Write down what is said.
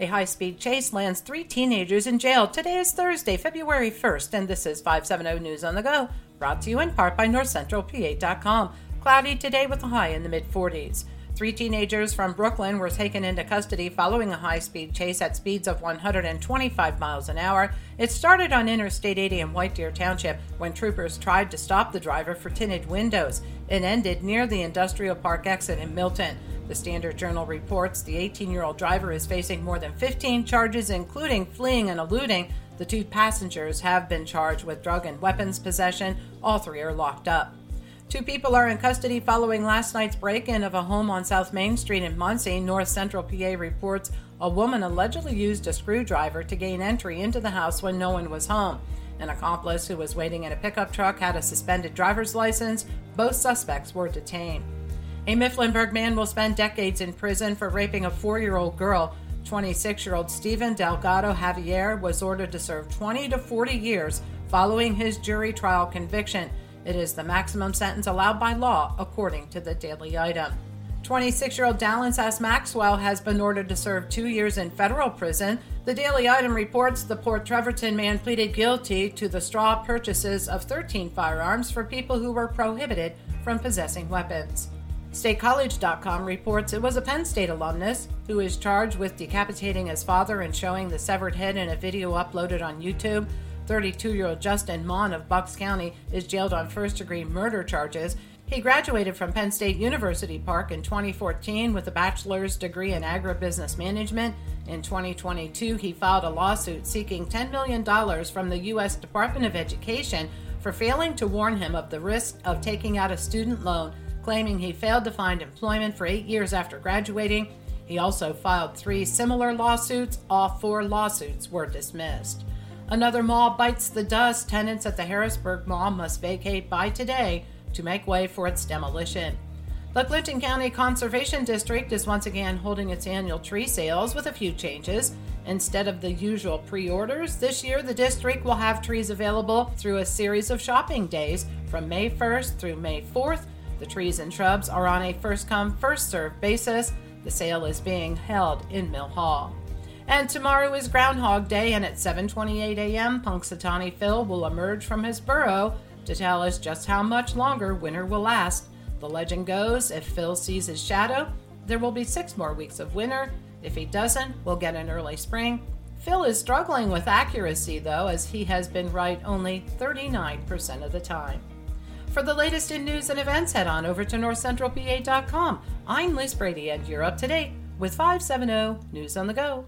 A high speed chase lands three teenagers in jail. Today is Thursday, February 1st, and this is 570 News on the Go, brought to you in part by NorthCentralPA.com. Cloudy today with a high in the mid 40s. Three teenagers from Brooklyn were taken into custody following a high speed chase at speeds of 125 miles an hour. It started on Interstate 80 in White Deer Township when troopers tried to stop the driver for tinted windows. It ended near the Industrial Park exit in Milton. The Standard Journal reports the 18 year old driver is facing more than 15 charges, including fleeing and eluding. The two passengers have been charged with drug and weapons possession. All three are locked up. Two people are in custody following last night's break in of a home on South Main Street in Muncy. North Central PA reports a woman allegedly used a screwdriver to gain entry into the house when no one was home. An accomplice who was waiting in a pickup truck had a suspended driver's license. Both suspects were detained. A Mifflinburg man will spend decades in prison for raping a four year old girl. 26 year old Stephen Delgado Javier was ordered to serve 20 to 40 years following his jury trial conviction. It is the maximum sentence allowed by law, according to the Daily Item. 26 year old Dallas S. Maxwell has been ordered to serve two years in federal prison. The Daily Item reports the Port Trevorton man pleaded guilty to the straw purchases of 13 firearms for people who were prohibited from possessing weapons. StateCollege.com reports it was a Penn State alumnus who is charged with decapitating his father and showing the severed head in a video uploaded on YouTube. 32 year old Justin Mohn of Bucks County is jailed on first degree murder charges. He graduated from Penn State University Park in 2014 with a bachelor's degree in agribusiness management. In 2022, he filed a lawsuit seeking $10 million from the U.S. Department of Education for failing to warn him of the risk of taking out a student loan, claiming he failed to find employment for eight years after graduating. He also filed three similar lawsuits. All four lawsuits were dismissed. Another mall bites the dust. Tenants at the Harrisburg Mall must vacate by today to make way for its demolition. The Clinton County Conservation District is once again holding its annual tree sales with a few changes. Instead of the usual pre orders, this year the district will have trees available through a series of shopping days from May 1st through May 4th. The trees and shrubs are on a first come, first served basis. The sale is being held in Mill Hall. And tomorrow is Groundhog Day, and at 7:28 a.m., Punxsutawney Phil will emerge from his burrow to tell us just how much longer winter will last. The legend goes, if Phil sees his shadow, there will be six more weeks of winter. If he doesn't, we'll get an early spring. Phil is struggling with accuracy, though, as he has been right only 39% of the time. For the latest in news and events, head on over to northcentralpa.com. I'm Liz Brady, and you're up to date with 570 News on the Go.